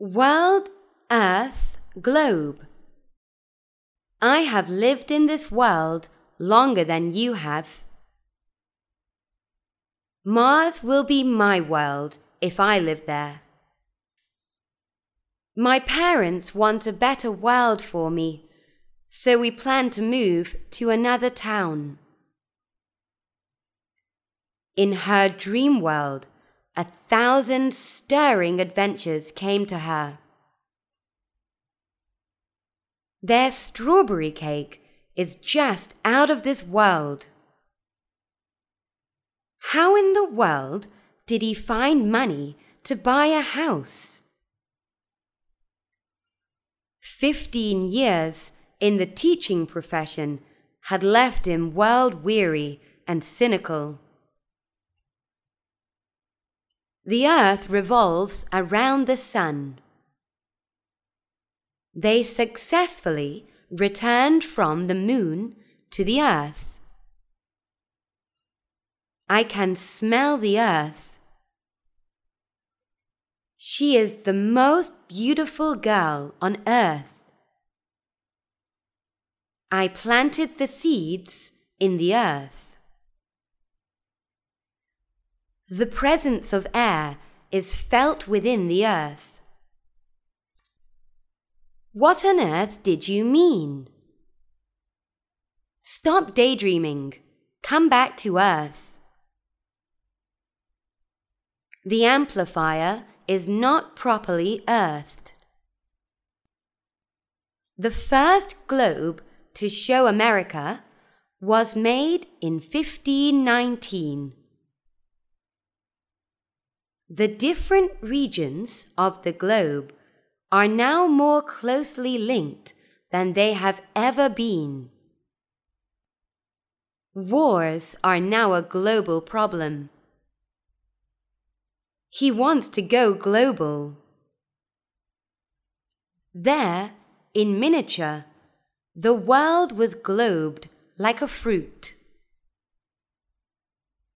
World, Earth, Globe. I have lived in this world longer than you have. Mars will be my world if I live there. My parents want a better world for me, so we plan to move to another town. In her dream world, a thousand stirring adventures came to her. Their strawberry cake is just out of this world. How in the world did he find money to buy a house? Fifteen years in the teaching profession had left him world weary and cynical. The earth revolves around the sun. They successfully returned from the moon to the earth. I can smell the earth. She is the most beautiful girl on earth. I planted the seeds in the earth. The presence of air is felt within the earth. What on earth did you mean? Stop daydreaming. Come back to earth. The amplifier is not properly earthed. The first globe to show America was made in 1519. The different regions of the globe are now more closely linked than they have ever been. Wars are now a global problem. He wants to go global. There, in miniature, the world was globed like a fruit.